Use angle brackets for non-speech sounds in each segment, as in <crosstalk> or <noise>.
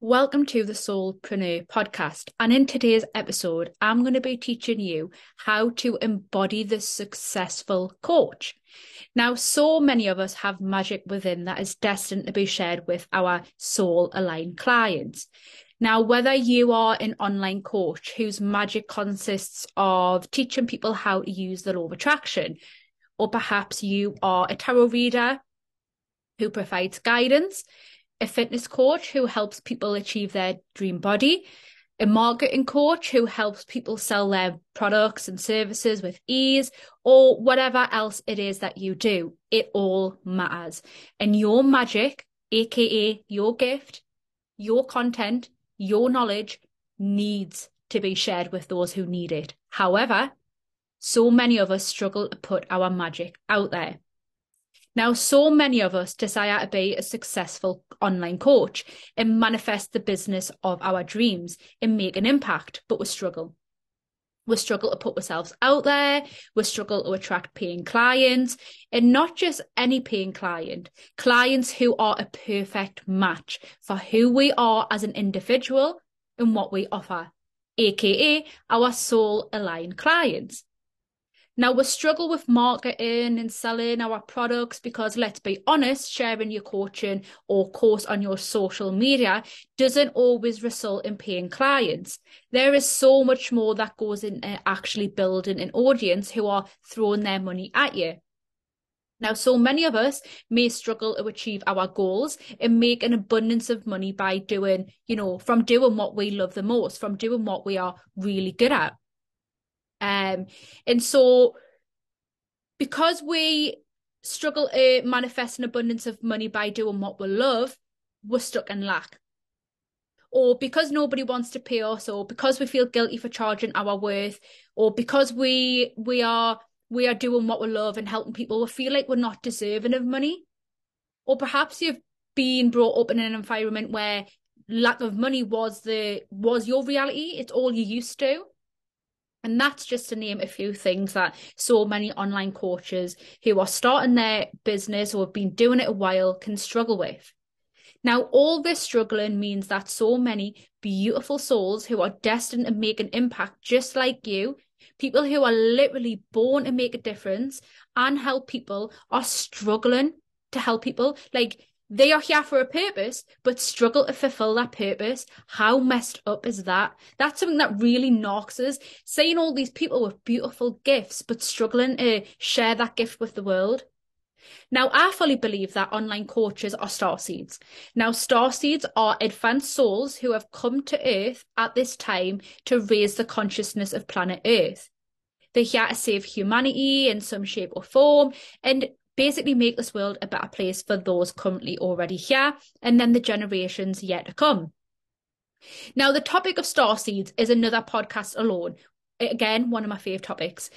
Welcome to the Soulpreneur podcast. And in today's episode, I'm going to be teaching you how to embody the successful coach. Now, so many of us have magic within that is destined to be shared with our soul aligned clients. Now, whether you are an online coach whose magic consists of teaching people how to use the law of attraction, or perhaps you are a tarot reader who provides guidance a fitness coach who helps people achieve their dream body, a marketing coach who helps people sell their products and services with ease, or whatever else it is that you do. It all matters. And your magic, aka your gift, your content, your knowledge needs to be shared with those who need it. However, so many of us struggle to put our magic out there. Now, so many of us desire to be a successful online coach and manifest the business of our dreams and make an impact, but we struggle. We struggle to put ourselves out there. We struggle to attract paying clients and not just any paying client, clients who are a perfect match for who we are as an individual and what we offer, aka our soul aligned clients. Now we struggle with marketing and selling our products because let's be honest, sharing your coaching or course on your social media doesn't always result in paying clients. There is so much more that goes into actually building an audience who are throwing their money at you. Now, so many of us may struggle to achieve our goals and make an abundance of money by doing, you know, from doing what we love the most, from doing what we are really good at. Um, and so because we struggle to manifest an abundance of money by doing what we love, we're stuck in lack. Or because nobody wants to pay us, or because we feel guilty for charging our worth, or because we we are we are doing what we love and helping people, we feel like we're not deserving of money. Or perhaps you've been brought up in an environment where lack of money was the was your reality. It's all you used to. And that's just to name a few things that so many online coaches who are starting their business or have been doing it a while can struggle with. Now, all this struggling means that so many beautiful souls who are destined to make an impact just like you, people who are literally born to make a difference and help people, are struggling to help people. Like, they are here for a purpose, but struggle to fulfill that purpose. How messed up is that? That's something that really knocks us. Seeing all these people with beautiful gifts, but struggling to share that gift with the world. Now, I fully believe that online coaches are star seeds. Now, star seeds are advanced souls who have come to Earth at this time to raise the consciousness of planet Earth. They're here to save humanity in some shape or form, and basically make this world a better place for those currently already here and then the generations yet to come. Now, the topic of star seeds is another podcast alone. Again, one of my favourite topics,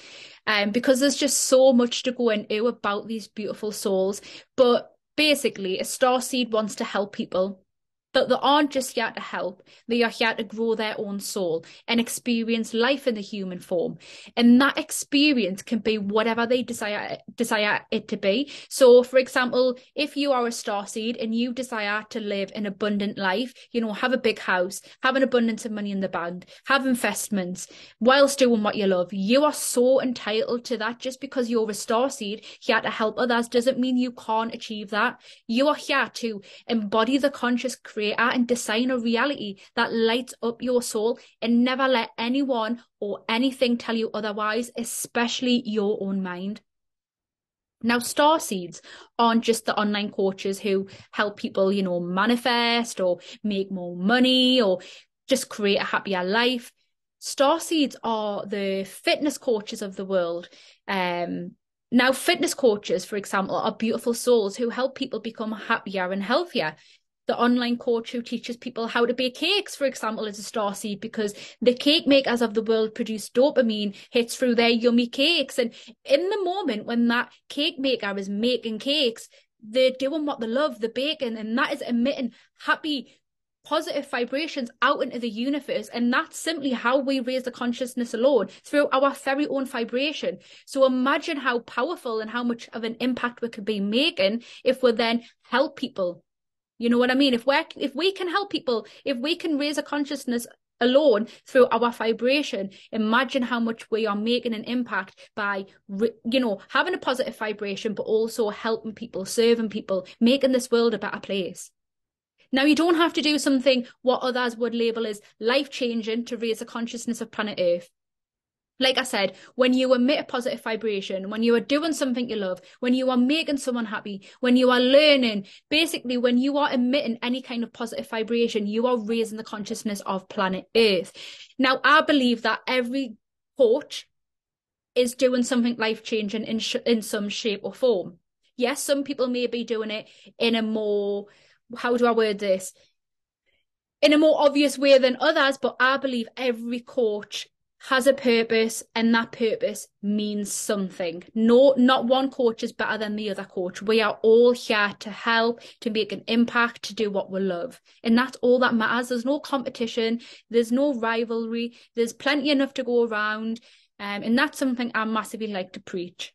um, because there's just so much to go into about these beautiful souls. But basically, a star seed wants to help people that they aren't just here to help, they are here to grow their own soul and experience life in the human form. And that experience can be whatever they desire desire it to be. So for example, if you are a star seed and you desire to live an abundant life, you know, have a big house, have an abundance of money in the bank, have investments, whilst doing what you love, you are so entitled to that just because you're a star seed here to help others doesn't mean you can't achieve that. You are here to embody the conscious creation create and design a reality that lights up your soul and never let anyone or anything tell you otherwise, especially your own mind. Now, star seeds aren't just the online coaches who help people, you know, manifest or make more money or just create a happier life. Star seeds are the fitness coaches of the world. Um, now, fitness coaches, for example, are beautiful souls who help people become happier and healthier the online coach who teaches people how to bake cakes, for example, is a star seed because the cake makers of the world produce dopamine hits through their yummy cakes. And in the moment when that cake maker is making cakes, they're doing what they love, the baking, and that is emitting happy, positive vibrations out into the universe. And that's simply how we raise the consciousness alone through our very own vibration. So imagine how powerful and how much of an impact we could be making if we then help people You know what I mean? If we if we can help people, if we can raise a consciousness alone through our vibration imagine how much we are making an impact by you know having a positive vibration but also helping people serving people making this world a better place now you don't have to do something what others would label as life changing to raise the consciousness of planet earth like I said, when you emit a positive vibration, when you are doing something you love, when you are making someone happy, when you are learning, basically, when you are emitting any kind of positive vibration, you are raising the consciousness of planet Earth. Now, I believe that every coach is doing something life changing in, sh- in some shape or form. Yes, some people may be doing it in a more, how do I word this? In a more obvious way than others, but I believe every coach has a purpose and that purpose means something. No, not one coach is better than the other coach. We are all here to help, to make an impact, to do what we love. And that's all that matters. There's no competition. There's no rivalry. There's plenty enough to go around. Um, and that's something I massively like to preach.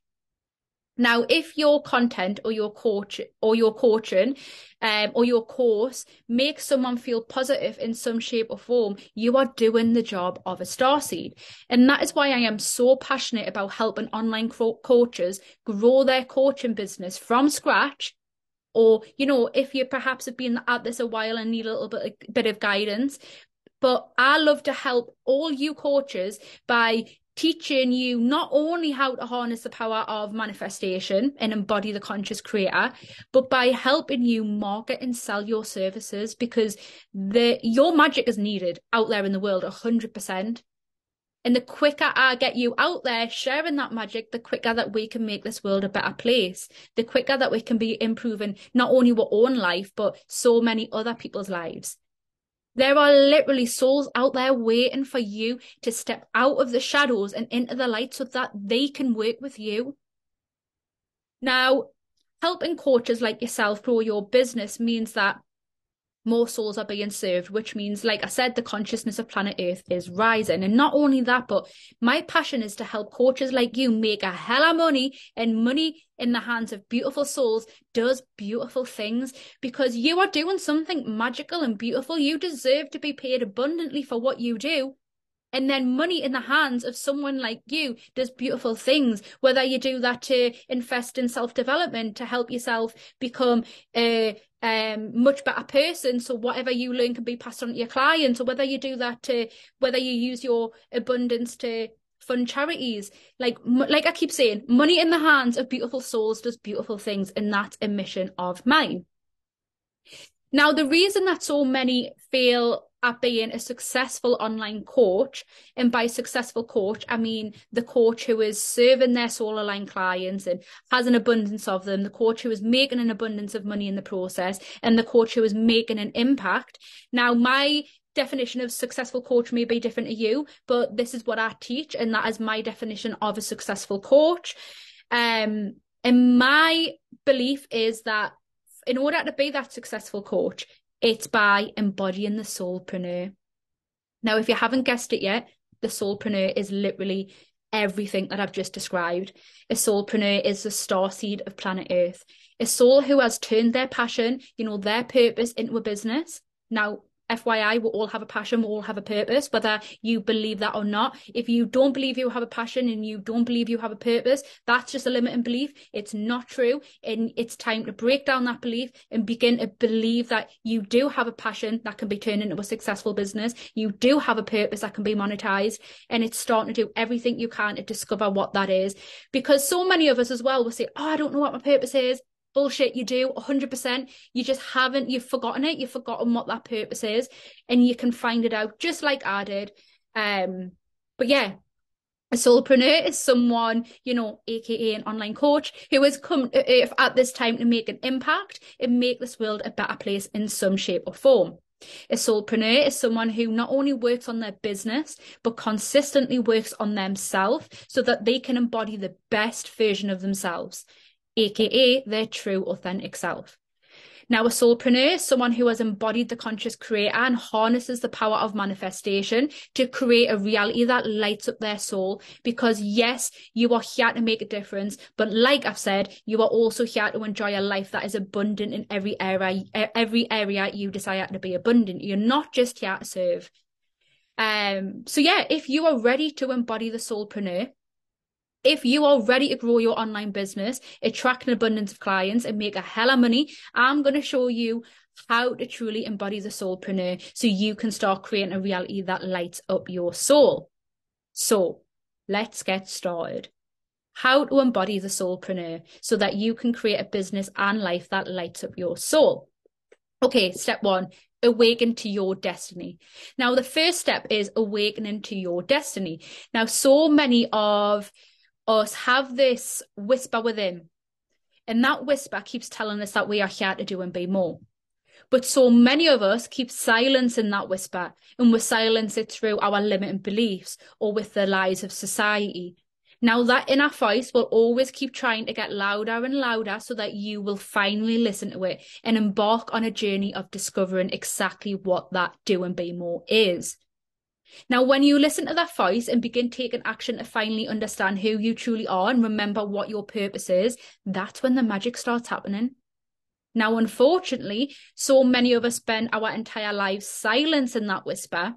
Now, if your content or your coach or your coaching um, or your course makes someone feel positive in some shape or form, you are doing the job of a starseed. And that is why I am so passionate about helping online co- coaches grow their coaching business from scratch. Or, you know, if you perhaps have been at this a while and need a little bit, bit of guidance, but I love to help all you coaches by teaching you not only how to harness the power of manifestation and embody the conscious creator, but by helping you market and sell your services because the your magic is needed out there in the world 100%. And the quicker I get you out there sharing that magic, the quicker that we can make this world a better place. The quicker that we can be improving not only our own life, but so many other people's lives. There are literally souls out there waiting for you to step out of the shadows and into the light so that they can work with you. Now, helping coaches like yourself grow your business means that more souls are being served, which means, like I said, the consciousness of planet Earth is rising. And not only that, but my passion is to help coaches like you make a hell of money and money in the hands of beautiful souls does beautiful things because you are doing something magical and beautiful. You deserve to be paid abundantly for what you do. And then money in the hands of someone like you does beautiful things, whether you do that to invest in self development, to help yourself become a um, much better person. So whatever you learn can be passed on to your clients, or whether you do that to, whether you use your abundance to fund charities. Like, like I keep saying, money in the hands of beautiful souls does beautiful things. And that's a mission of mine. Now, the reason that so many feel at being a successful online coach. And by successful coach, I mean the coach who is serving their soul aligned clients and has an abundance of them, the coach who is making an abundance of money in the process, and the coach who is making an impact. Now, my definition of successful coach may be different to you, but this is what I teach, and that is my definition of a successful coach. Um, and my belief is that in order to be that successful coach, it's by embodying the soulpreneur. Now, if you haven't guessed it yet, the soulpreneur is literally everything that I've just described. A soulpreneur is the star seed of planet Earth. A soul who has turned their passion, you know, their purpose into a business. Now, FYI, we all have a passion, we all have a purpose, whether you believe that or not. If you don't believe you have a passion and you don't believe you have a purpose, that's just a limiting belief. It's not true. And it's time to break down that belief and begin to believe that you do have a passion that can be turned into a successful business. You do have a purpose that can be monetized. And it's starting to do everything you can to discover what that is. Because so many of us as well will say, Oh, I don't know what my purpose is bullshit you do 100% you just haven't you've forgotten it you've forgotten what that purpose is and you can find it out just like i did. Um but yeah a soulpreneur is someone, you know, aka an online coach, who has come if at this time to make an impact and make this world a better place in some shape or form. A soulpreneur is someone who not only works on their business, but consistently works on themselves so that they can embody the best version of themselves aka their true authentic self. Now, a soulpreneur someone who has embodied the conscious creator and harnesses the power of manifestation to create a reality that lights up their soul. Because yes, you are here to make a difference, but like I've said, you are also here to enjoy a life that is abundant in every area, every area you desire to be abundant. You're not just here to serve. Um, so yeah, if you are ready to embody the soulpreneur, if you are ready to grow your online business, attract an abundance of clients and make a hell of money, I'm going to show you how to truly embody the soulpreneur so you can start creating a reality that lights up your soul. So let's get started. How to embody the soulpreneur so that you can create a business and life that lights up your soul. Okay, step one, awaken to your destiny. Now, the first step is awakening to your destiny. Now, so many of us have this whisper within, and that whisper keeps telling us that we are here to do and be more. But so many of us keep silencing that whisper, and we silence it through our limiting beliefs or with the lies of society. Now, that inner voice will always keep trying to get louder and louder so that you will finally listen to it and embark on a journey of discovering exactly what that do and be more is. Now, when you listen to that voice and begin taking action to finally understand who you truly are and remember what your purpose is, that's when the magic starts happening. Now, unfortunately, so many of us spend our entire lives silencing that whisper,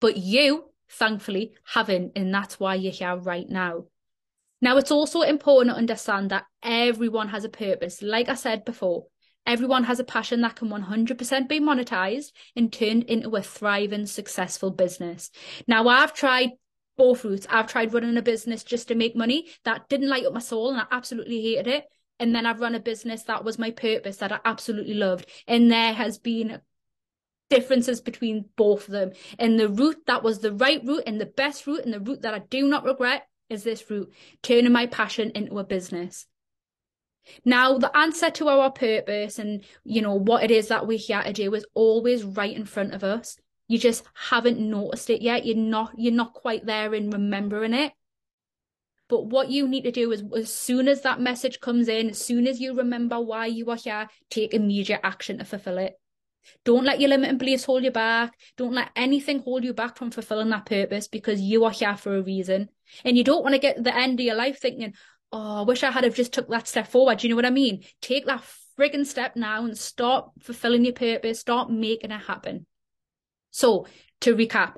but you, thankfully, haven't, and that's why you're here right now. Now, it's also important to understand that everyone has a purpose. Like I said before, Everyone has a passion that can 100% be monetized and turned into a thriving, successful business. Now, I've tried both routes. I've tried running a business just to make money that didn't light up my soul and I absolutely hated it. And then I've run a business that was my purpose that I absolutely loved. And there has been differences between both of them. And the route that was the right route and the best route and the route that I do not regret is this route, turning my passion into a business. Now, the answer to our purpose and, you know, what it is that we're here to do is always right in front of us. You just haven't noticed it yet. You're not, you're not quite there in remembering it. But what you need to do is as soon as that message comes in, as soon as you remember why you are here, take immediate action to fulfill it. Don't let your limiting beliefs hold you back. Don't let anything hold you back from fulfilling that purpose because you are here for a reason. And you don't want to get to the end of your life thinking, oh, I wish I had have just took that step forward. Do you know what I mean? Take that frigging step now and start fulfilling your purpose, start making it happen. So to recap,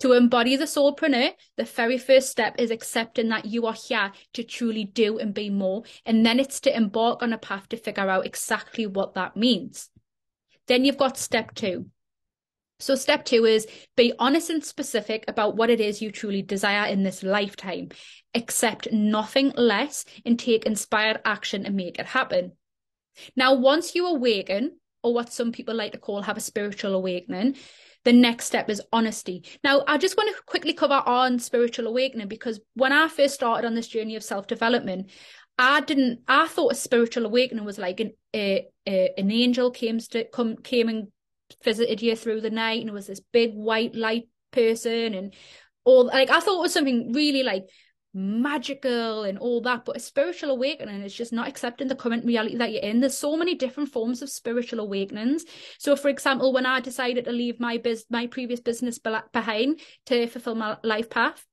to embody the soulpreneur, the very first step is accepting that you are here to truly do and be more. And then it's to embark on a path to figure out exactly what that means. Then you've got step two, so, step two is be honest and specific about what it is you truly desire in this lifetime. Accept nothing less and take inspired action to make it happen. Now, once you awaken, or what some people like to call have a spiritual awakening, the next step is honesty. Now, I just want to quickly cover on spiritual awakening because when I first started on this journey of self development, I didn't. I thought a spiritual awakening was like an a, a, an angel came to come came and visited you through the night and it was this big white light person and all like I thought it was something really like magical and all that but a spiritual awakening is just not accepting the current reality that you're in. There's so many different forms of spiritual awakenings. So for example when i decided to leave my biz my previous business behind to fulfill my life path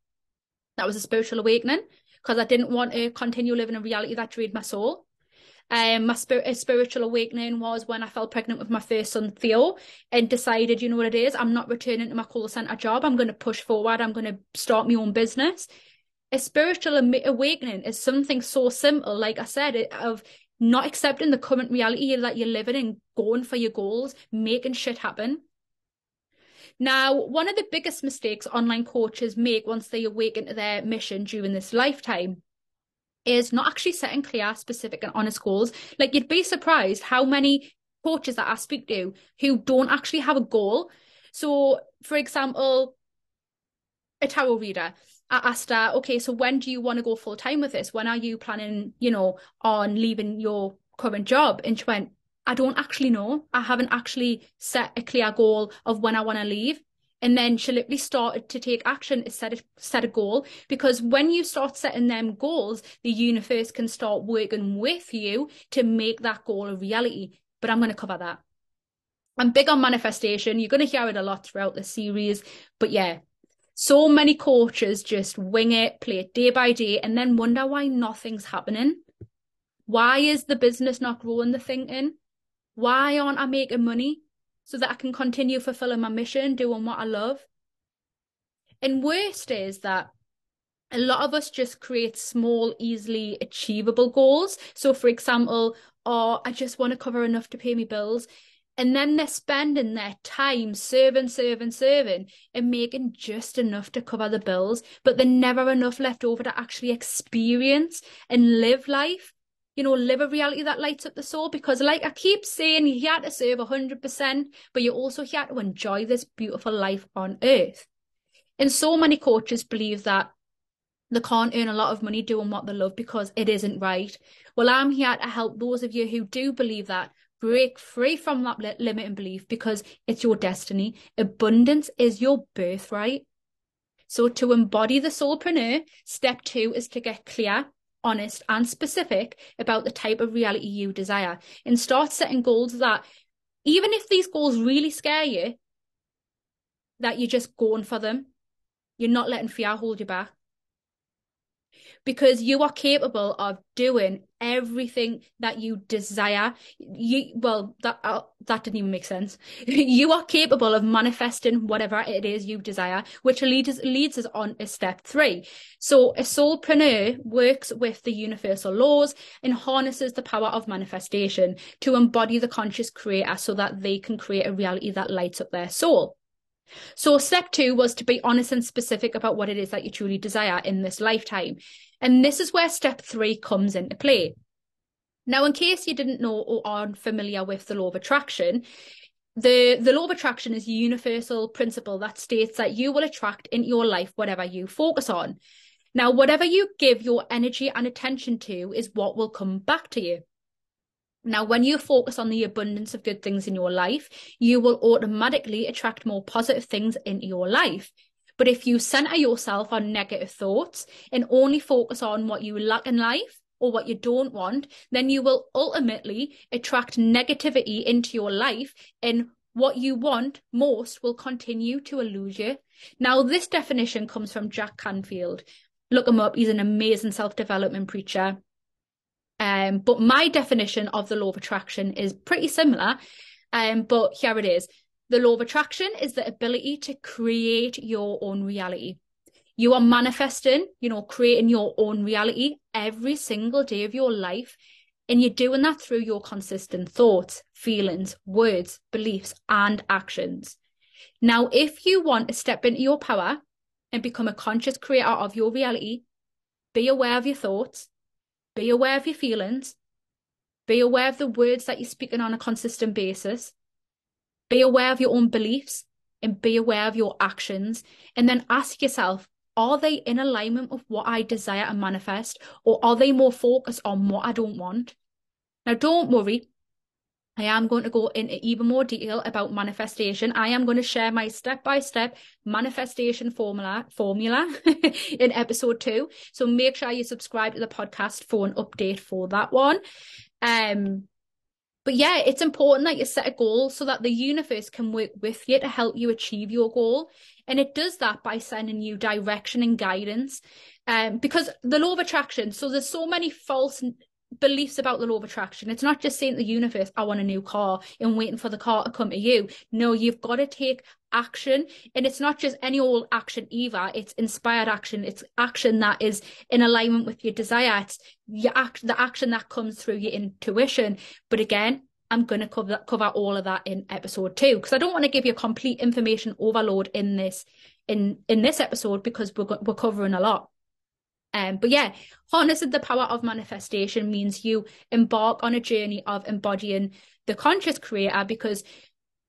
that was a spiritual awakening because i didn't want to continue living a reality that drained my soul um, my spirit, spiritual awakening was when I fell pregnant with my first son, Theo, and decided, you know what it is, I'm not returning to my call center job. I'm going to push forward. I'm going to start my own business. A spiritual awakening is something so simple, like I said, of not accepting the current reality that you're living in, going for your goals, making shit happen. Now, one of the biggest mistakes online coaches make once they awaken to their mission during this lifetime is not actually setting clear, specific, and honest goals. Like you'd be surprised how many coaches that I speak to who don't actually have a goal. So, for example, a tarot reader, I asked her, okay, so when do you want to go full time with this? When are you planning, you know, on leaving your current job? And she went, I don't actually know. I haven't actually set a clear goal of when I want to leave. And then she literally started to take action to set a, set a goal because when you start setting them goals, the universe can start working with you to make that goal a reality. but I'm going to cover that. I'm big on manifestation. You're going to hear it a lot throughout the series, but yeah, so many coaches just wing it, play it day by day, and then wonder why nothing's happening. Why is the business not growing the thinking? Why aren't I making money so that I can continue fulfilling my mission, doing what I love? And worst is that a lot of us just create small, easily achievable goals. So, for example, oh, I just want to cover enough to pay me bills. And then they're spending their time serving, serving, serving and making just enough to cover the bills, but they're never enough left over to actually experience and live life. You know, live a reality that lights up the soul. Because, like I keep saying, you're here to serve 100%, but you're also here to enjoy this beautiful life on earth. And so many coaches believe that they can't earn a lot of money doing what they love because it isn't right. Well, I'm here to help those of you who do believe that break free from that limiting belief because it's your destiny. Abundance is your birthright. So to embody the soulpreneur, step two is to get clear, honest, and specific about the type of reality you desire and start setting goals that even if these goals really scare you, that you're just going for them. You're not letting fear hold you back because you are capable of doing everything that you desire. You well that uh, that didn't even make sense. <laughs> You are capable of manifesting whatever it is you desire which leads leads us on to step 3 so a soulpreneur works with the universal laws and harnesses the power of manifestation to embody the conscious creator so that they can create a reality that lights up their soul. So, step two was to be honest and specific about what it is that you truly desire in this lifetime. And this is where step three comes into play. Now, in case you didn't know or aren't familiar with the law of attraction, the, the law of attraction is a universal principle that states that you will attract into your life whatever you focus on. Now, whatever you give your energy and attention to is what will come back to you. Now, when you focus on the abundance of good things in your life, you will automatically attract more positive things into your life. But if you center yourself on negative thoughts and only focus on what you lack in life or what you don't want, then you will ultimately attract negativity into your life and what you want most will continue to elude you. Now, this definition comes from Jack Canfield. Look him up. He's an amazing self development preacher. Um, but my definition of the law of attraction is pretty similar. Um, but here it is. The law of attraction is the ability to create your own reality. You are manifesting, you know, creating your own reality every single day of your life. And you're doing that through your consistent thoughts, feelings, words, beliefs, and actions. Now, if you want to step into your power and become a conscious creator of your reality, be aware of your thoughts, be aware of your feelings. Be aware of the words that you're speaking on a consistent basis. Be aware of your own beliefs and be aware of your actions. And then ask yourself, are they in alignment with what I desire and manifest? Or are they more focused on what I don't want? Now, don't worry. I am going to go into even more detail about manifestation. I am going to share my step-by-step manifestation formula formula <laughs> in episode two. So make sure you subscribe to the podcast for an update for that one. Um, but yeah, it's important that you set a goal so that the universe can work with you to help you achieve your goal. And it does that by sending you direction and guidance. Um, because the law of attraction, so there's so many false beliefs about the law of attraction. It's not just saying to the universe, I want a new car and waiting for the car to come to you. No, you've got to take action. And it's not just any old action either. It's inspired action. It's action that is in alignment with your desire. It's your act, the action that comes through your intuition. But again, I'm going to cover cover all of that in episode two because I don't want to give you a complete information overload in this in in this episode because we're we're covering a lot. Um, but yeah, harnessing the power of manifestation means you embark on a journey of embodying the conscious creator because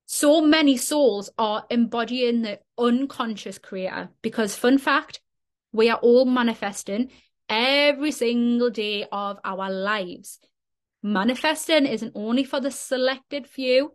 so many souls are embodying the unconscious creator. Because, fun fact, we are all manifesting every single day of our lives. Manifesting isn't only for the selected few.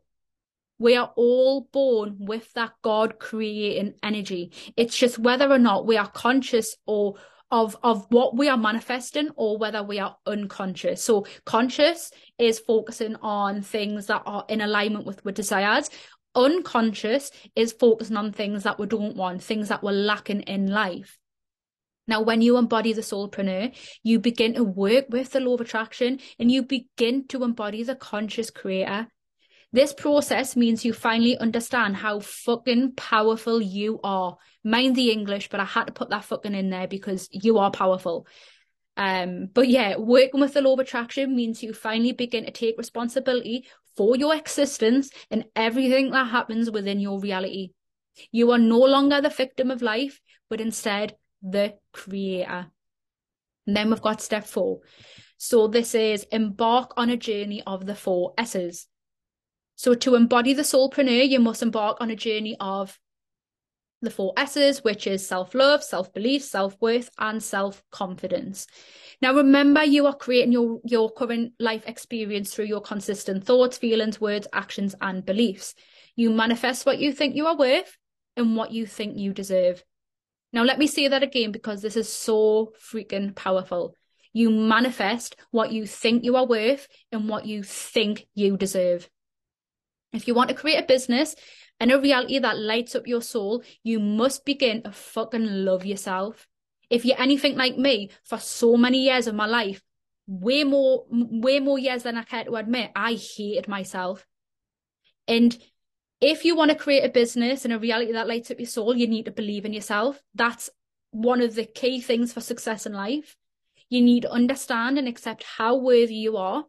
We are all born with that God creating energy. It's just whether or not we are conscious or of of what we are manifesting or whether we are unconscious so conscious is focusing on things that are in alignment with our desires unconscious is focusing on things that we don't want things that we're lacking in life now, when you embody the soulpreneur, you begin to work with the law of attraction and you begin to embody the conscious creator. This process means you finally understand how fucking powerful you are. Mind the English, but I had to put that fucking in there because you are powerful. Um, but yeah, working with the law of attraction means you finally begin to take responsibility for your existence and everything that happens within your reality. You are no longer the victim of life, but instead the creator. And then we've got step four. So this is embark on a journey of the four S's. So to embody the soulpreneur, you must embark on a journey of the four S's, which is self-love, self-belief, self-worth, and self-confidence. Now remember you are creating your, your current life experience through your consistent thoughts, feelings, words, actions, and beliefs. You manifest what you think you are worth and what you think you deserve. Now, let me say that again because this is so freaking powerful. You manifest what you think you are worth and what you think you deserve. If you want to create a business and a reality that lights up your soul, you must begin to fucking love yourself. If you're anything like me, for so many years of my life, way more, way more years than I care to admit, I hated myself. And if you want to create a business and a reality that lights up your soul, you need to believe in yourself. That's one of the key things for success in life. You need to understand and accept how worthy you are.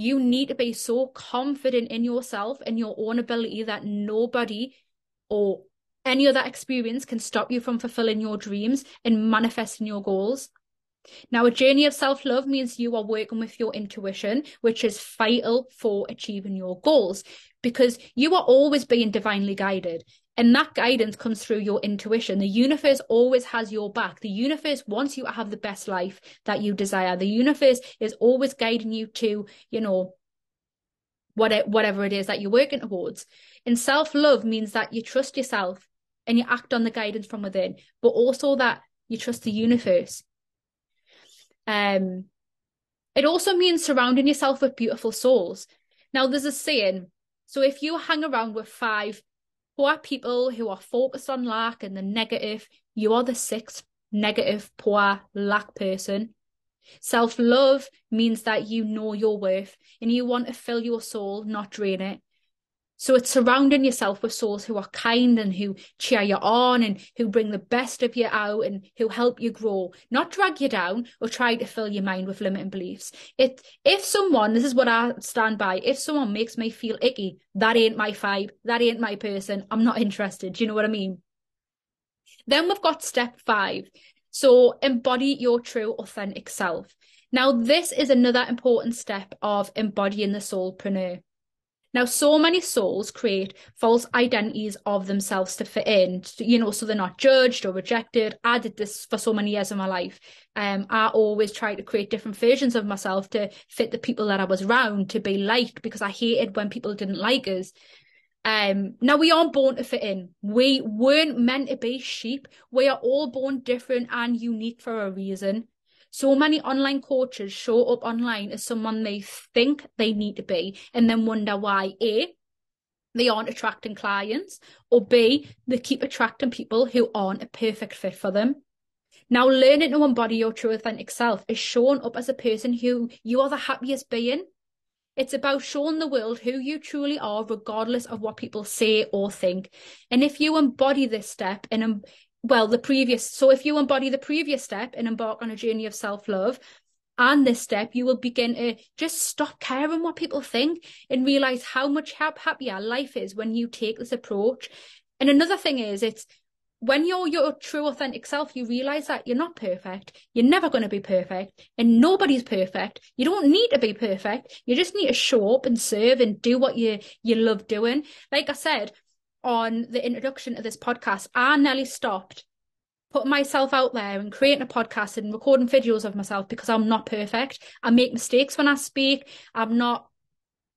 You need to be so confident in yourself and your own ability that nobody or any other experience can stop you from fulfilling your dreams and manifesting your goals. Now, a journey of self love means you are working with your intuition, which is vital for achieving your goals because you are always being divinely guided. And that guidance comes through your intuition. The universe always has your back. The universe wants you to have the best life that you desire. The universe is always guiding you to, you know, whatever it is that you're working towards. And self love means that you trust yourself and you act on the guidance from within, but also that you trust the universe um, it also means surrounding yourself with beautiful souls. Now, there's a saying so if you hang around with five poor people who are focused on lack and the negative, you are the sixth negative, poor, lack person. Self love means that you know your worth and you want to fill your soul, not drain it. So it's surrounding yourself with souls who are kind and who cheer you on and who bring the best of you out and who help you grow, not drag you down or try to fill your mind with limiting beliefs. It if someone, this is what I stand by, if someone makes me feel icky, that ain't my vibe, that ain't my person, I'm not interested. Do you know what I mean? Then we've got step five. So embody your true authentic self. Now, this is another important step of embodying the soulpreneur. Now, so many souls create false identities of themselves to fit in, you know, so they're not judged or rejected. I did this for so many years of my life. Um, I always tried to create different versions of myself to fit the people that I was around to be liked because I hated when people didn't like us. Um, now we aren't born to fit in. We weren't meant to be sheep. We are all born different and unique for a reason. So many online coaches show up online as someone they think they need to be and then wonder why A, they aren't attracting clients, or B, they keep attracting people who aren't a perfect fit for them. Now, learning to embody your true authentic self is showing up as a person who you are the happiest being. It's about showing the world who you truly are, regardless of what people say or think. And if you embody this step and well the previous so if you embody the previous step and embark on a journey of self-love and this step you will begin to just stop caring what people think and realize how much happier life is when you take this approach. And another thing is it's when you're your true authentic self you realize that you're not perfect you're never going to be perfect and nobody's perfect. You don't need to be perfect. You just need to show up and serve and do what you you love doing. Like i said on the introduction to this podcast, I nearly stopped putting myself out there and creating a podcast and recording videos of myself because I'm not perfect. I make mistakes when I speak. I'm not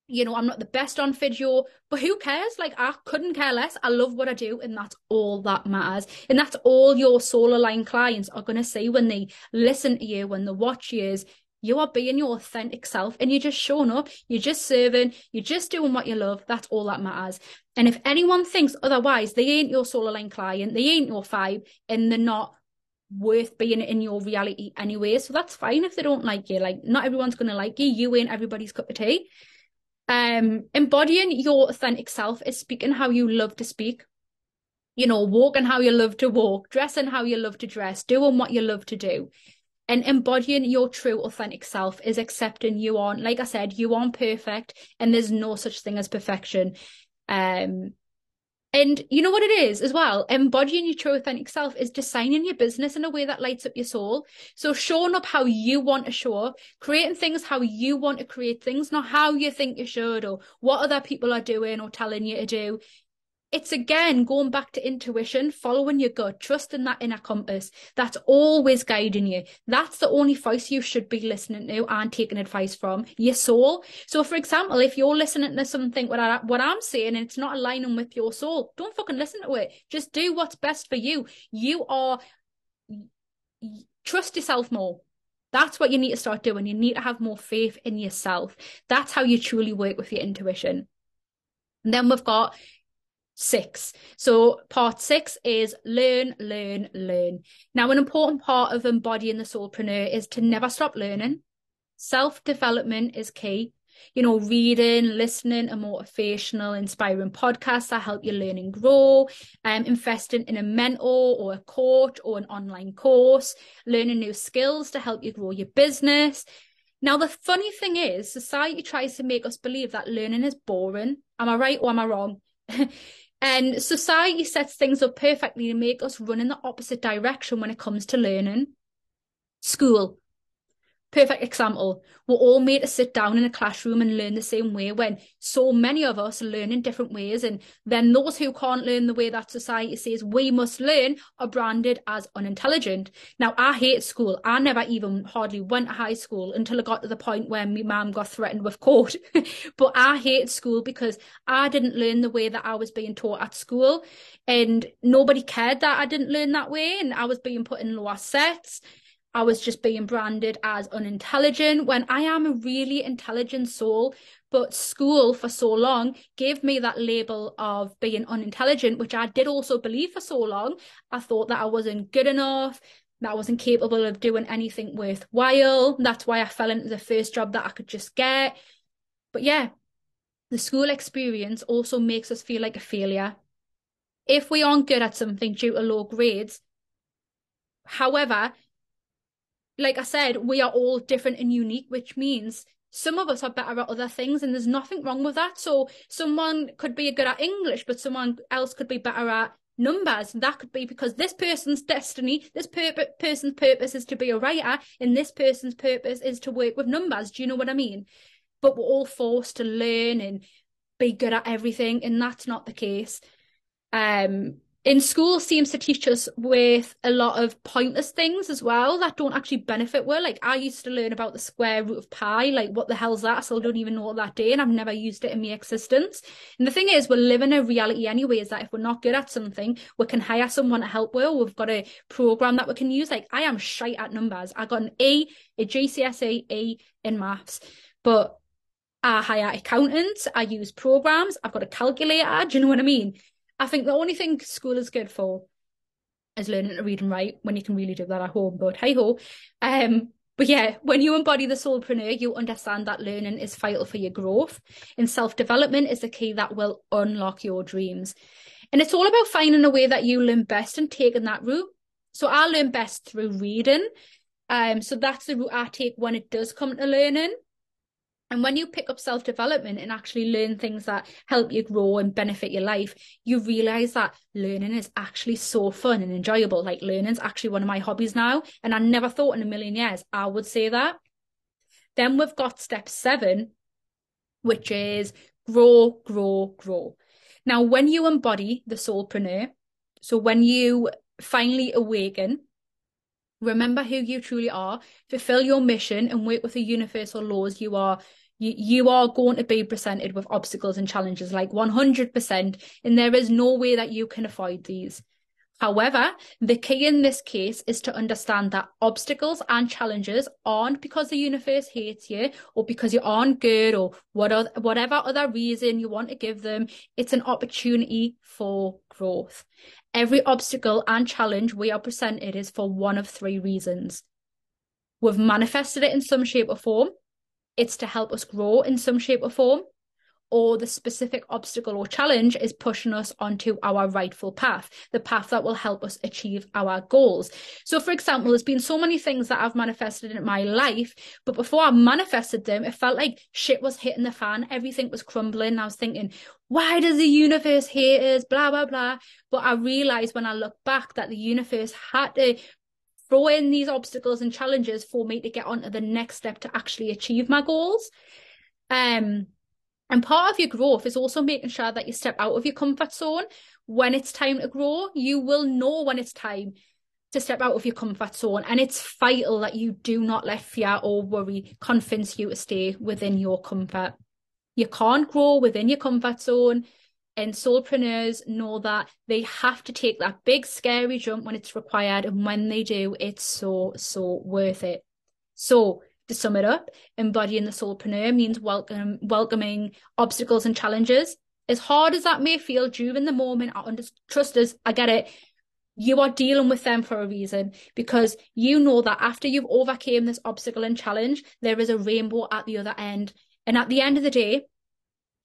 you know, I'm not the best on video, but who cares? Like, I couldn't care less. I love what I do, and that's all that matters. And that's all your soul aligned clients are going to see when they listen to you, when they watch you, is you are being your authentic self and you're just showing up, you're just serving, you're just doing what you love. That's all that matters. And if anyone thinks otherwise, they ain't your soul aligned client, they ain't your five, and they're not worth being in your reality anyway. So that's fine if they don't like you. Like, not everyone's going to like you. You ain't everybody's cup of tea. Um, embodying your authentic self is speaking how you love to speak. You know, walking how you love to walk, dressing how you love to dress, doing what you love to do. And embodying your true authentic self is accepting you aren't, like I said, you aren't perfect and there's no such thing as perfection. Um, and you know what it is as well? Embodying your true authentic self is designing your business in a way that lights up your soul. So showing up how you want to show up, creating things how you want to create things, not how you think you should or what other people are doing or telling you to do it's again going back to intuition, following your gut, trusting that inner compass that's always guiding you. That's the only voice you should be listening to and taking advice from your soul. So, for example, if you're listening to something what, I, what I'm saying and it's not aligning with your soul, don't fucking listen to it. Just do what's best for you. You are, trust yourself more. That's what you need to start doing. You need to have more faith in yourself. That's how you truly work with your intuition. And then we've got six. So part six is learn, learn, learn. Now, an important part of embodying the soulpreneur is to never stop learning. Self-development is key. You know, reading, listening a motivational, inspiring podcasts that help you learn and grow, um, investing in a mentor or a coach or an online course, learning new skills to help you grow your business. Now, the funny thing is, society tries to make us believe that learning is boring. Am I right or am I wrong? <laughs> And society sets things up perfectly to make us run in the opposite direction when it comes to learning. School, perfect example. We're all made to sit down in a classroom and learn the same way when so many of us learn in different ways. And then those who can't learn the way that society says we must learn are branded as unintelligent. Now, I hate school. I never even hardly went to high school until I got to the point where my mum got threatened with court. <laughs> but I hate school because I didn't learn the way that I was being taught at school. And nobody cared that I didn't learn that way. And I was being put in lower sets I was just being branded as unintelligent when I am a really intelligent soul. But school for so long gave me that label of being unintelligent, which I did also believe for so long. I thought that I wasn't good enough, that I wasn't capable of doing anything worthwhile. That's why I fell into the first job that I could just get. But yeah, the school experience also makes us feel like a failure. If we aren't good at something due to low grades, however, like I said, we are all different and unique, which means some of us are better at other things, and there's nothing wrong with that. So someone could be good at English, but someone else could be better at numbers. That could be because this person's destiny, this per- person's purpose is to be a writer, and this person's purpose is to work with numbers. Do you know what I mean? But we're all forced to learn and be good at everything, and that's not the case. Um, in school seems to teach us with a lot of pointless things as well that don't actually benefit well. Like I used to learn about the square root of pi, like what the hell's that? I still don't even know what that day, and I've never used it in my existence. And the thing is, we're living a reality anyway, is that if we're not good at something, we can hire someone to help with, we've got a program that we can use. Like I am shite at numbers. I got an E, a GCSE E in maths, but I hire accountants, I use programs, I've got a calculator, do you know what I mean? I think the only thing school is good for is learning to read and write when you can really do that at home. But hey ho. Um, but yeah, when you embody the soulpreneur, you understand that learning is vital for your growth. And self-development is the key that will unlock your dreams. And it's all about finding a way that you learn best and taking that route. So I learn best through reading. Um, so that's the route I take when it does come to learning. And when you pick up self development and actually learn things that help you grow and benefit your life, you realize that learning is actually so fun and enjoyable. Like learning's actually one of my hobbies now. And I never thought in a million years I would say that. Then we've got step seven, which is grow, grow, grow. Now, when you embody the soulpreneur, so when you finally awaken Remember who you truly are, fulfill your mission, and work with the universal laws you are You, are going to be presented with obstacles and challenges like 100%, and there is no way that you can avoid these. However, the key in this case is to understand that obstacles and challenges aren't because the universe hates you or because you aren't good or whatever other reason you want to give them. It's an opportunity for growth. Every obstacle and challenge we are presented is for one of three reasons. We've manifested it in some shape or form. It's to help us grow in some shape or form or the specific obstacle or challenge is pushing us onto our rightful path, the path that will help us achieve our goals. So, for example, there's been so many things that I've manifested in my life, but before I manifested them, it felt like shit was hitting the fan, everything was crumbling. I was thinking, why does the universe hate us? Blah, blah, blah. But I realized when I look back that the universe had to throw in these obstacles and challenges for me to get on to the next step to actually achieve my goals. Um, and part of your growth is also making sure that you step out of your comfort zone when it's time to grow. You will know when it's time to step out of your comfort zone. And it's vital that you do not let fear or worry convince you to stay within your comfort. You can't grow within your comfort zone. And soulpreneurs know that they have to take that big, scary jump when it's required. And when they do, it's so, so worth it. So to sum it up, embodying the soulpreneur means welcome, welcoming obstacles and challenges. As hard as that may feel during the moment, I under- trust us, I get it. You are dealing with them for a reason because you know that after you've overcame this obstacle and challenge, there is a rainbow at the other end. And at the end of the day,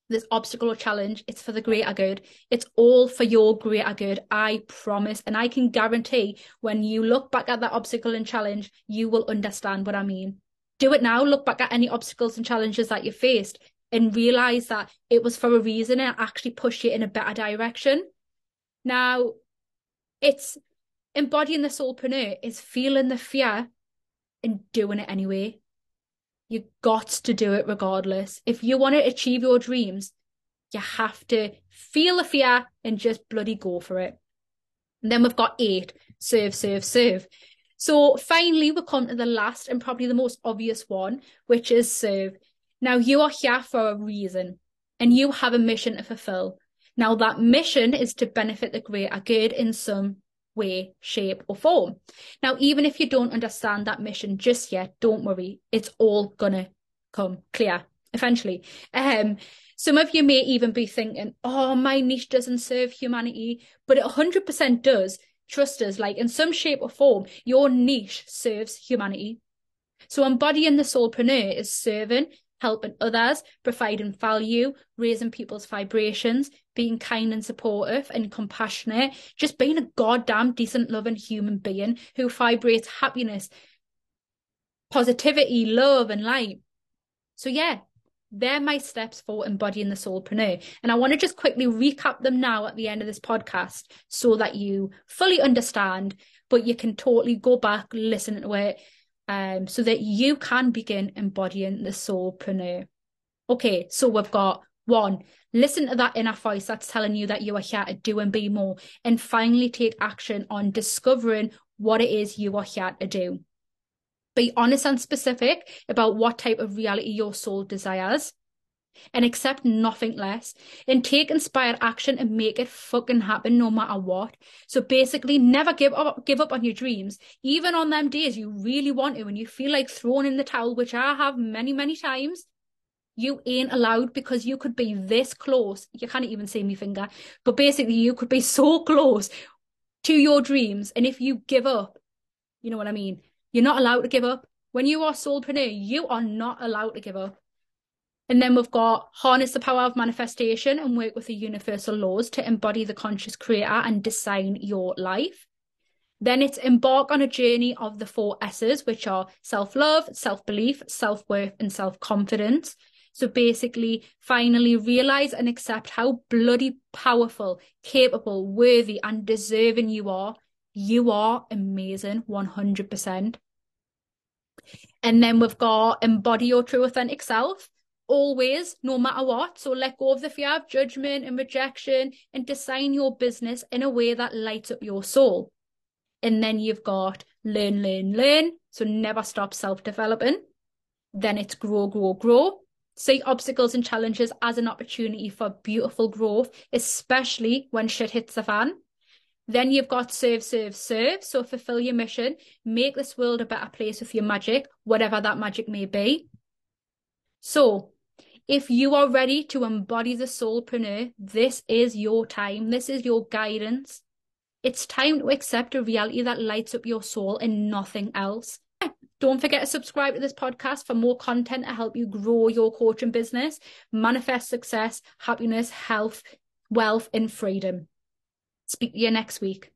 this obstacle or challenge, it's for the greater good. It's all for your greater good. I promise. And I can guarantee when you look back at that obstacle and challenge, you will understand what I mean do it now, look back at any obstacles and challenges that you faced and realize that it was for a reason and actually push you in a better direction. Now, it's embodying the soulpreneur is feeling the fear and doing it anyway. You got to do it regardless. If you want to achieve your dreams, you have to feel the fear and just bloody go for it. And then we've got eight serve, serve, serve. So finally, we come to the last and probably the most obvious one, which is serve. Now, you are here for a reason and you have a mission to fulfill. Now, that mission is to benefit the greater good in some way, shape, or form. Now, even if you don't understand that mission just yet, don't worry. It's all gonna come clear eventually. Um, some of you may even be thinking, oh, my niche doesn't serve humanity, but it 100% does trust us, like in some shape or form, your niche serves humanity. So embodying the soulpreneur is serving, helping others, providing value, raising people's vibrations, being kind and supportive and compassionate, just being a goddamn decent, loving human being who vibrates happiness, positivity, love, and light. So yeah, they're my steps for embodying the soulpreneur. And I want to just quickly recap them now at the end of this podcast so that you fully understand, but you can totally go back, listen to it, um, so that you can begin embodying the soulpreneur. Okay, so we've got one, listen to that inner voice that's telling you that you are here to do and be more, and finally take action on discovering what it is you are here to do. Be honest and specific about what type of reality your soul desires and accept nothing less and take inspired action and make it fucking happen no matter what. So basically never give up give up on your dreams, even on them days you really want to and you feel like throwing in the towel, which I have many, many times. You ain't allowed because you could be this close. You can't even see me finger, but basically you could be <laughs> so close to your dreams. And if you give up, you know what I mean? You're not allowed to give up. When you are soulpreneur, you are not allowed to give up. And then we've got harness the power of manifestation and work with the universal laws to embody the conscious creator and design your life. Then it's embark on a journey of the four S's, which are self love, self belief, self worth, and self confidence. So basically, finally realize and accept how bloody powerful, capable, worthy, and deserving you are you are amazing 100%. And then we've got embody your true authentic self always, no matter what. So let go of the fear of judgment and rejection and design your business in a way that lights up your soul. And then you've got learn, learn, learn. So never stop self developing. Then it's grow, grow, grow. See obstacles and challenges as an opportunity for beautiful growth, especially when shit hits the fan. Then you've got serve, serve, serve. So fulfill your mission, make this world a better place with your magic, whatever that magic may be. So if you are ready to embody the soulpreneur, this is your time. This is your guidance. It's time to accept a reality that lights up your soul and nothing else. Don't forget to subscribe to this podcast for more content to help you grow your coaching business, manifest success, happiness, health, wealth, and freedom. Speak to you next week.